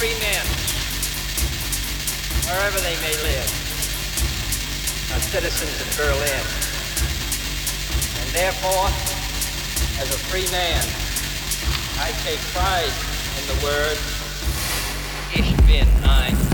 free men, wherever they may live, are citizens of Berlin. And therefore, as a free man, I take pride in the word Ich bin ein